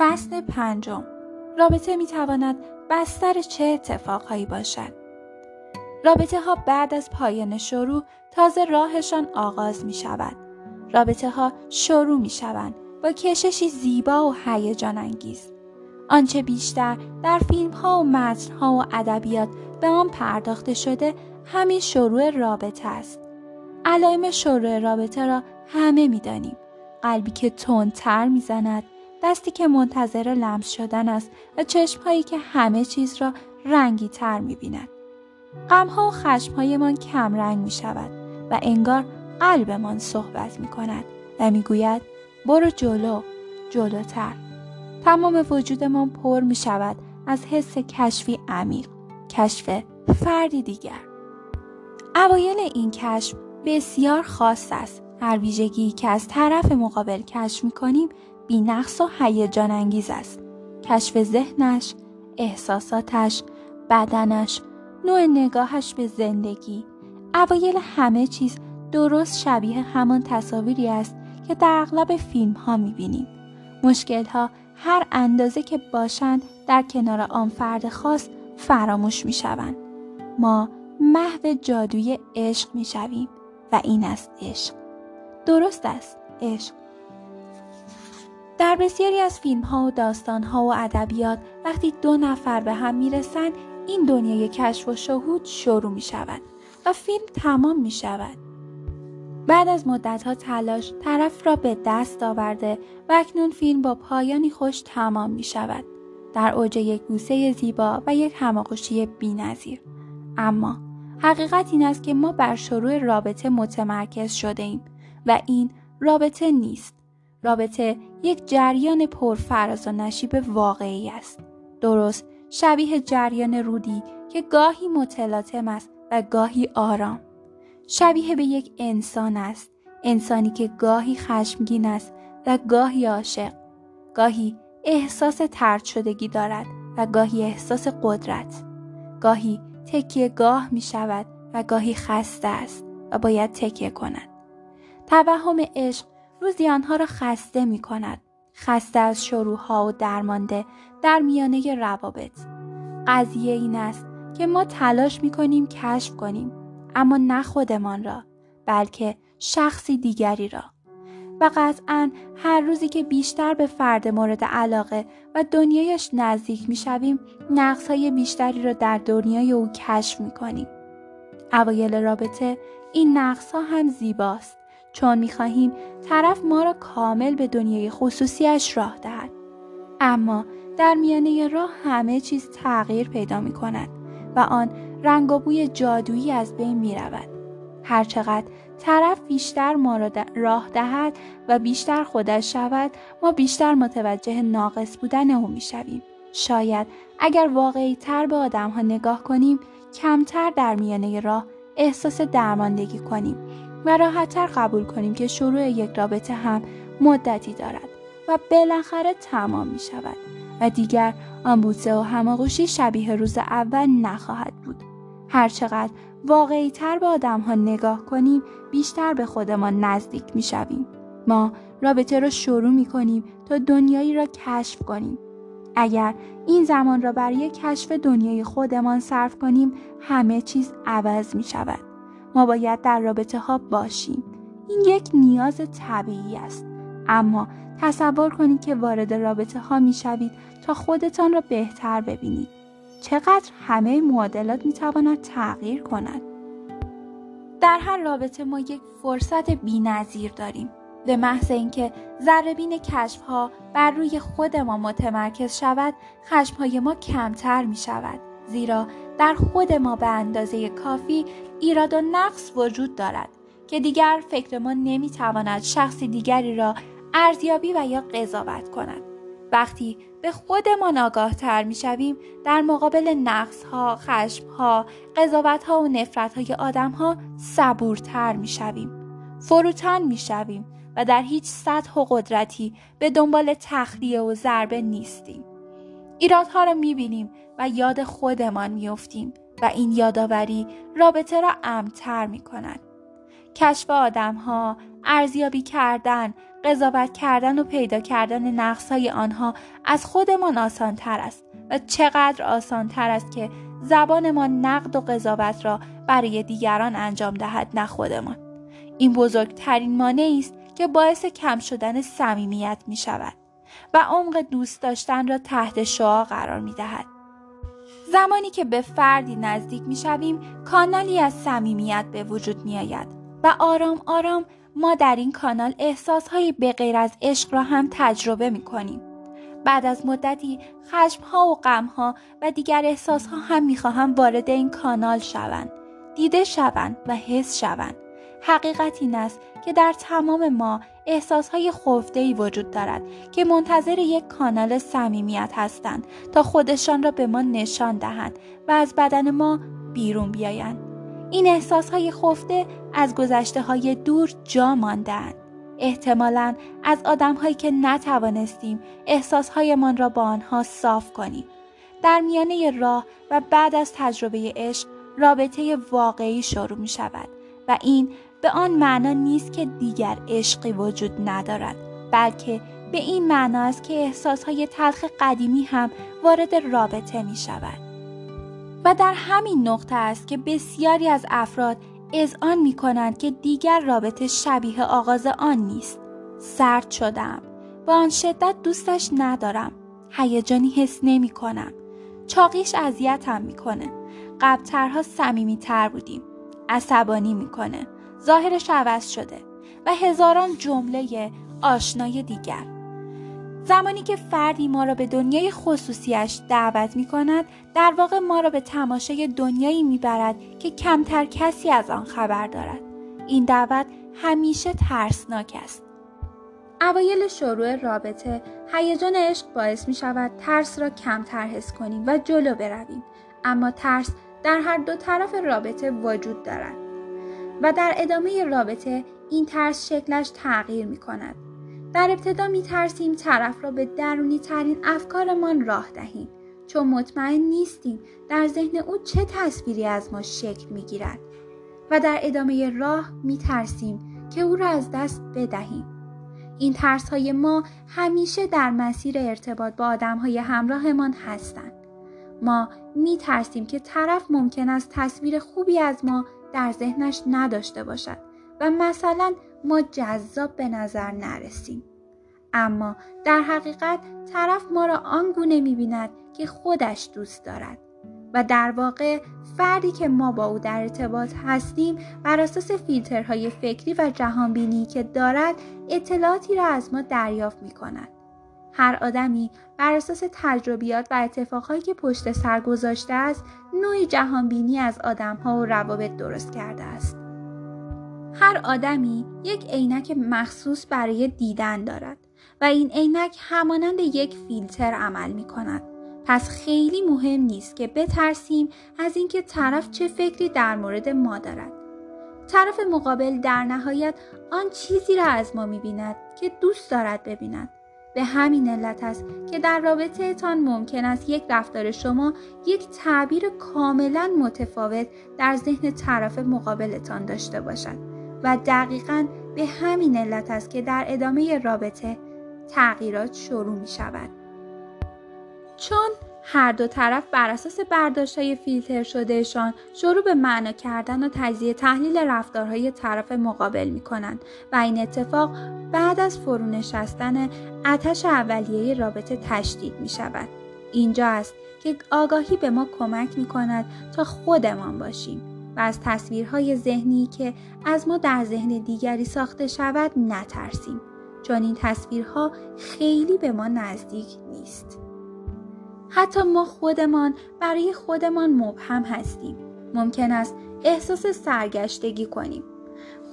فصل پنجم. رابطه می تواند بستر چه اتفاقهایی باشد؟ رابطه ها بعد از پایان شروع تازه راهشان آغاز می شود رابطه ها شروع می شوند با کششی زیبا و هیجان انگیز. آنچه بیشتر در فیلم ها و متن ها و ادبیات به آن پرداخته شده همین شروع رابطه است. علائم شروع رابطه را همه می‌دانیم. قلبی که تندتر می‌زند دستی که منتظر لمس شدن است و چشمهایی که همه چیز را رنگی تر می بیند. غمها و خشمهایمان کم رنگ می شود و انگار قلبمان صحبت می کند و می گوید برو جلو جلوتر. تمام وجودمان پر می شود از حس کشفی عمیق کشف فردی دیگر. اوایل این کشف بسیار خاص است. هر ویژگی که از طرف مقابل کشف می کنیم بینقص و هیجان انگیز است. کشف ذهنش، احساساتش، بدنش، نوع نگاهش به زندگی. اوایل همه چیز درست شبیه همان تصاویری است که در اغلب فیلم ها می بینیم. مشکل ها هر اندازه که باشند در کنار آن فرد خاص فراموش می شوند. ما محو جادوی عشق می شویم و این است عشق. درست است عشق. در بسیاری از فیلم ها و داستان ها و ادبیات وقتی دو نفر به هم می رسند این دنیای کشف و شهود شروع می شود و فیلم تمام می شود. بعد از مدت ها تلاش طرف را به دست آورده و اکنون فیلم با پایانی خوش تمام می شود. در اوج یک بوسه زیبا و یک هماغوشی بینظیر. اما حقیقت این است که ما بر شروع رابطه متمرکز شده ایم و این رابطه نیست. رابطه یک جریان پرفراز و نشیب واقعی است. درست شبیه جریان رودی که گاهی متلاطم است و گاهی آرام. شبیه به یک انسان است. انسانی که گاهی خشمگین است و گاهی عاشق. گاهی احساس ترد شدگی دارد و گاهی احساس قدرت. گاهی تکیه گاه می شود و گاهی خسته است و باید تکیه کند. توهم عشق روزی آنها را خسته می کند. خسته از شروعها و درمانده در میانه روابط. قضیه این است که ما تلاش می کنیم کشف کنیم اما نه خودمان را بلکه شخصی دیگری را. و قطعا هر روزی که بیشتر به فرد مورد علاقه و دنیایش نزدیک می شویم نقص های بیشتری را در دنیای او کشف می کنیم. اوایل رابطه این نقص ها هم زیباست چون می خواهیم طرف ما را کامل به دنیای خصوصیش راه دهد. اما در میانه راه همه چیز تغییر پیدا می کند و آن رنگ و بوی جادویی از بین می رود. هرچقدر طرف بیشتر ما را راه دهد و بیشتر خودش شود ما بیشتر متوجه ناقص بودن او می شویم. شاید اگر واقعی تر به آدم ها نگاه کنیم کمتر در میانه راه احساس درماندگی کنیم و راحتتر قبول کنیم که شروع یک رابطه هم مدتی دارد و بالاخره تمام می شود و دیگر آن بوسه و هماغوشی شبیه روز اول نخواهد بود. هرچقدر واقعی تر به آدم ها نگاه کنیم بیشتر به خودمان نزدیک می شویم. ما رابطه را شروع می کنیم تا دنیایی را کشف کنیم. اگر این زمان را برای کشف دنیای خودمان صرف کنیم همه چیز عوض می شود. ما باید در رابطه ها باشیم. این یک نیاز طبیعی است. اما تصور کنید که وارد رابطه ها می شوید تا خودتان را بهتر ببینید. چقدر همه معادلات می تواند تغییر کند. در هر رابطه ما یک فرصت بینظیر داریم. به محض اینکه ذربین کشف ها بر روی خود ما متمرکز شود خشم های ما کمتر می شود زیرا در خود ما به اندازه کافی ایراد و نقص وجود دارد که دیگر فکر ما نمی تواند شخصی دیگری را ارزیابی و یا قضاوت کند وقتی به خودمان آگاه تر می شویم در مقابل نقص ها، خشم ها، قضاوت ها و نفرت های آدم ها صبورتر می شویم. فروتن می شویم و در هیچ سطح و قدرتی به دنبال تخلیه و ضربه نیستیم. ایرادها را می بینیم و یاد خودمان می افتیم و این یادآوری رابطه را امتر می کند. کشف آدم ها، ارزیابی کردن، قضاوت کردن و پیدا کردن نقص های آنها از خودمان آسان تر است و چقدر آسان تر است که زبانمان نقد و قضاوت را برای دیگران انجام دهد نه خودمان. این بزرگترین مانعی است که باعث کم شدن صمیمیت می شود و عمق دوست داشتن را تحت شعا قرار می دهد. زمانی که به فردی نزدیک می شویم کانالی از صمیمیت به وجود می آید و آرام آرام ما در این کانال احساسهایی به غیر از عشق را هم تجربه می کنیم. بعد از مدتی خشمها و غمها و دیگر احساسها هم می‌خواهم وارد این کانال شوند دیده شوند و حس شوند حقیقت این است که در تمام ما احساسهای ای وجود دارد که منتظر یک کانال صمیمیت هستند تا خودشان را به ما نشان دهند و از بدن ما بیرون بیایند. این احساسهای خفته از گذشته های دور جا ماندهاند. احتمالا از آدمهایی که نتوانستیم احساسهایمان را با آنها صاف کنیم. در میانه راه و بعد از تجربه عشق رابطه واقعی شروع می شود و این به آن معنا نیست که دیگر عشقی وجود ندارد بلکه به این معنا است که احساسهای تلخ قدیمی هم وارد رابطه می شود. و در همین نقطه است که بسیاری از افراد آن می کنند که دیگر رابطه شبیه آغاز آن نیست. سرد شدم. با آن شدت دوستش ندارم. هیجانی حس نمی کنم. چاقیش اذیتم می‌کنه. قبلترها صمیمی تر بودیم. عصبانی می‌کنه. ظاهرش عوض شده و هزاران جمله آشنای دیگر. زمانی که فردی ما را به دنیای خصوصیش دعوت می کند در واقع ما را به تماشای دنیایی می برد که کمتر کسی از آن خبر دارد. این دعوت همیشه ترسناک است. اوایل شروع رابطه هیجان عشق باعث می شود ترس را کمتر حس کنیم و جلو برویم. اما ترس در هر دو طرف رابطه وجود دارد. و در ادامه رابطه این ترس شکلش تغییر می کند. در ابتدا می ترسیم طرف را به درونی ترین افکارمان راه دهیم چون مطمئن نیستیم در ذهن او چه تصویری از ما شکل می گیرد و در ادامه راه می ترسیم که او را از دست بدهیم. این ترس های ما همیشه در مسیر ارتباط با آدم های همراهمان هستند. ما می ترسیم که طرف ممکن است تصویر خوبی از ما در ذهنش نداشته باشد و مثلا ما جذاب به نظر نرسیم. اما در حقیقت طرف ما را آنگونه می‌بیند که خودش دوست دارد و در واقع فردی که ما با او در ارتباط هستیم بر اساس فیلترهای فکری و جهانبینی که دارد اطلاعاتی را از ما دریافت می کند. هر آدمی بر اساس تجربیات و اتفاقهایی که پشت سر گذاشته است نوعی جهانبینی از آدمها و روابط درست کرده است هر آدمی یک عینک مخصوص برای دیدن دارد و این عینک همانند یک فیلتر عمل می کند. پس خیلی مهم نیست که بترسیم از اینکه طرف چه فکری در مورد ما دارد. طرف مقابل در نهایت آن چیزی را از ما می بیند که دوست دارد ببیند. به همین علت است که در رابطه تان ممکن است یک رفتار شما یک تعبیر کاملا متفاوت در ذهن طرف مقابلتان داشته باشد و دقیقا به همین علت است که در ادامه رابطه تغییرات شروع می شود. چون هر دو طرف بر اساس برداشت های فیلتر شدهشان شروع به معنا کردن و تجزیه تحلیل رفتارهای طرف مقابل می کنند و این اتفاق بعد از فرونشستن اتش اولیه رابطه تشدید می شود. اینجا است که آگاهی به ما کمک می کند تا خودمان باشیم و از تصویرهای ذهنی که از ما در ذهن دیگری ساخته شود نترسیم چون این تصویرها خیلی به ما نزدیک نیست. حتی ما خودمان برای خودمان مبهم هستیم. ممکن است احساس سرگشتگی کنیم.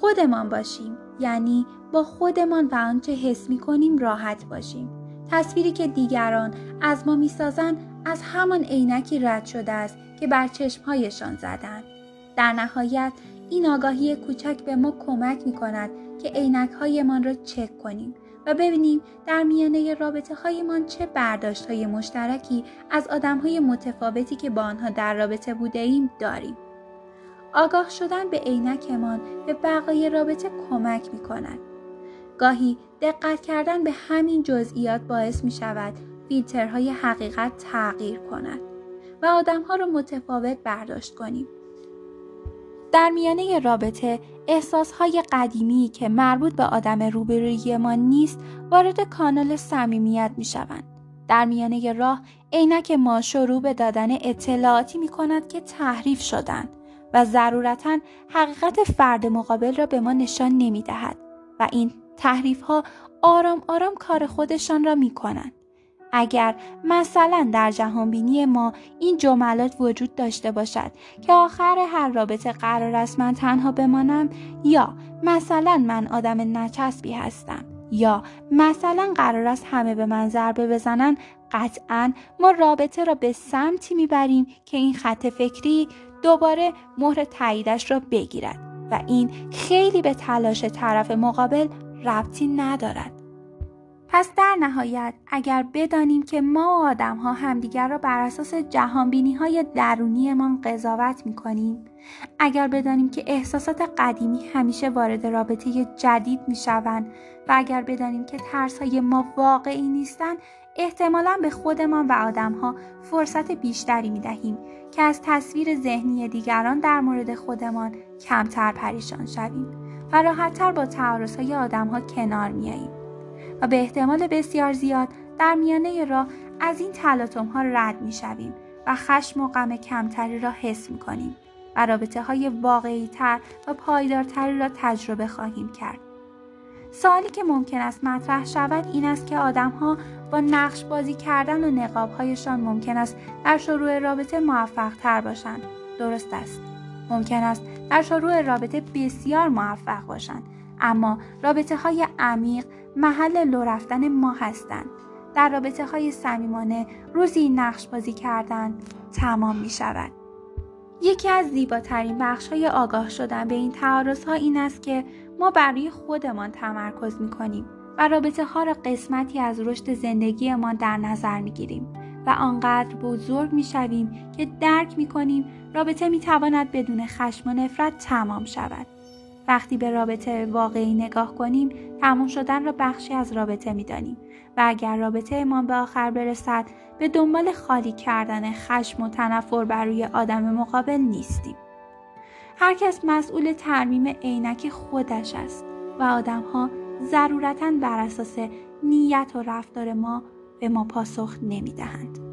خودمان باشیم یعنی با خودمان و آنچه حس می کنیم راحت باشیم. تصویری که دیگران از ما می‌سازند از همان عینکی رد شده است که بر چشمهایشان زدند. در نهایت این آگاهی کوچک به ما کمک می کند که عینک هایمان را چک کنیم و ببینیم در میانه رابطه هایمان چه برداشت های مشترکی از آدم های متفاوتی که با آنها در رابطه بوده ایم داریم. آگاه شدن به عینکمان به بقای رابطه کمک می کند. گاهی دقت کردن به همین جزئیات باعث می شود فیلترهای حقیقت تغییر کند و آدمها را متفاوت برداشت کنیم. در میانه رابطه احساسهای قدیمی که مربوط به آدم روبروی ما نیست وارد کانال صمیمیت می شوند. در میانه راه عینک ما شروع به دادن اطلاعاتی می کند که تحریف شدند و ضرورتا حقیقت فرد مقابل را به ما نشان نمی دهد و این تحریف ها آرام آرام کار خودشان را می کنند. اگر مثلا در جهانبینی ما این جملات وجود داشته باشد که آخر هر رابطه قرار است من تنها بمانم یا مثلا من آدم نچسبی هستم یا مثلا قرار است همه به من ضربه بزنن قطعا ما رابطه را به سمتی می‌بریم که این خط فکری دوباره مهر تاییدش را بگیرد و این خیلی به تلاش طرف مقابل ربطی ندارد. پس در نهایت اگر بدانیم که ما و آدم ها همدیگر را بر اساس جهانبینی های درونیمان قضاوت می کنیم اگر بدانیم که احساسات قدیمی همیشه وارد رابطه جدید می شوند و اگر بدانیم که ترس های ما واقعی نیستند احتمالا به خودمان و ها فرصت بیشتری می دهیم که از تصویر ذهنی دیگران در مورد خودمان کمتر پریشان شویم و راحتتر با تعارض های آدم ها کنار میاییم به احتمال بسیار زیاد در میانه راه از این تلاطم ها رد می شویم و خشم و غم کمتری را حس می کنیم و رابطه های واقعی تر و پایدارتری را تجربه خواهیم کرد. سوالی که ممکن است مطرح شود این است که آدم ها با نقش بازی کردن و نقاب هایشان ممکن است در شروع رابطه موفق تر باشند. درست است. ممکن است در شروع رابطه بسیار موفق باشند اما رابطه های عمیق محل لو رفتن ما هستند. در رابطه های صمیمانه روزی نقش بازی کردن تمام می شود. یکی از زیباترین بخش های آگاه شدن به این تعارض ها این است که ما برای خودمان تمرکز می کنیم و رابطه ها را قسمتی از رشد زندگیمان در نظر می گیریم و آنقدر بزرگ می شویم که درک می کنیم رابطه می تواند بدون خشم و نفرت تمام شود. وقتی به رابطه واقعی نگاه کنیم تمام شدن را بخشی از رابطه می دانیم و اگر رابطه ما به آخر برسد به دنبال خالی کردن خشم و تنفر بر روی آدم مقابل نیستیم. هر کس مسئول ترمیم عینک خودش است و آدم ها ضرورتا بر اساس نیت و رفتار ما به ما پاسخ نمی دهند.